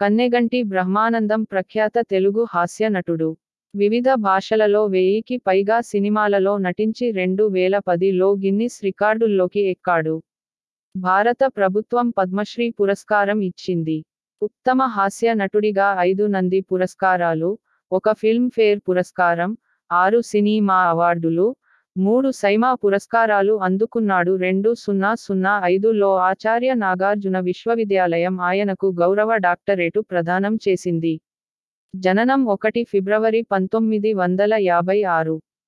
కన్నెగంటి బ్రహ్మానందం ప్రఖ్యాత తెలుగు హాస్య నటుడు. వివిధ భాషలలో వెయ్యికి పైగా సినిమాలలో నటించి రెండు వేల పదిలో గిన్నిస్ రికార్డుల్లోకి ఎక్కాడు. భారత ప్రభుత్వం పద్మశ్రీ పురస్కారం ఇచ్చింది. ఉత్తమ హాస్య నటుడిగా ఐదు నంది పురస్కారాలు ఒక ఫిల్మ్ఫేర్ పురస్కారం ఆరు సినిమా అవార్డులు మూడు సైమా పురస్కారాలు అందుకున్నాడు. రెండు సున్నా సున్నా ఐదులో ఆచార్య నాగార్జున విశ్వవిద్యాలయం ఆయనకు గౌరవ డాక్టరేటు ప్రదానం చేసింది. జననం ఒకటి ఫిబ్రవరి పంతొమ్మిది వందల యాభై ఆరు.